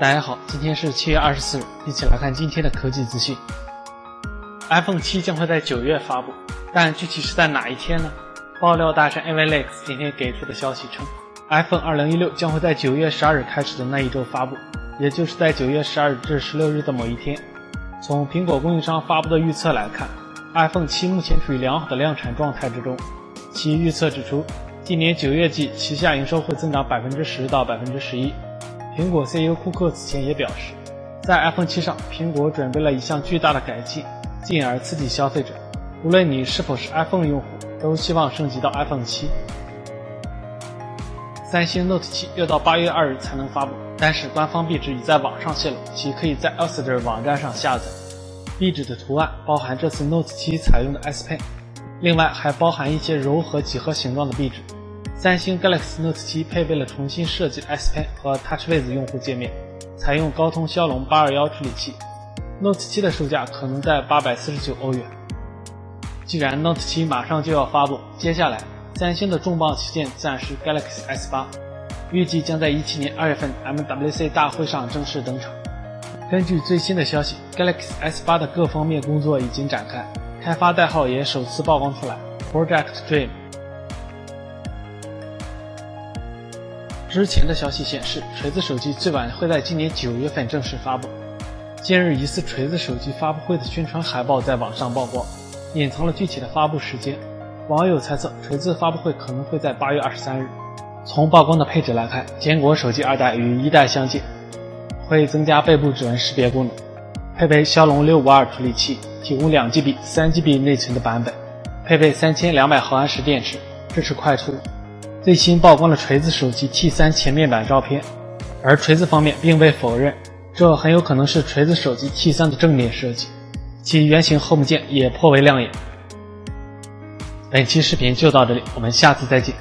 大家好，今天是七月二十四日，一起来看今天的科技资讯。iPhone 七将会在九月发布，但具体是在哪一天呢？爆料大神 avlex 今天给出的消息称，iPhone 二零一六将会在九月十二日开始的那一周发布，也就是在九月十二日至十六日的某一天。从苹果供应商发布的预测来看，iPhone 七目前处于良好的量产状态之中。其预测指出，今年九月季旗下营收会增长百分之十到百分之十一。苹果 CEO 库克此前也表示，在 iPhone 七上，苹果准备了一项巨大的改进，进而刺激消费者。无论你是否是 iPhone 用户，都希望升级到 iPhone 七。三星 Note 七要到八月二日才能发布，但是官方壁纸已在网上泄露，其可以在 Elster 网站上下载。壁纸的图案包含这次 Note 七采用的 S Pen。另外还包含一些柔和几何形状的壁纸。三星 Galaxy Note 7配备了重新设计的 S Pen 和 TouchWiz 用户界面，采用高通骁龙821处理器。Note 7的售价可能在849欧元。既然 Note 7马上就要发布，接下来三星的重磅旗舰自然是 Galaxy S8，预计将在17年2月份 MWC 大会上正式登场。根据最新的消息，Galaxy S8 的各方面工作已经展开。开发代号也首次曝光出来，Project Dream。之前的消息显示，锤子手机最晚会在今年九月份正式发布。近日，疑似锤子手机发布会的宣传海报在网上曝光，隐藏了具体的发布时间。网友猜测，锤子发布会可能会在八月二十三日。从曝光的配置来看，坚果手机二代与一代相近，会增加背部指纹识别功能。配备骁龙六五二处理器，提供两 GB、三 GB 内存的版本，配备三千两百毫安时电池，支持快充。最新曝光了锤子手机 T3 前面板照片，而锤子方面并未否认，这很有可能是锤子手机 T3 的正面设计，其圆形 Home 键也颇为亮眼。本期视频就到这里，我们下次再见。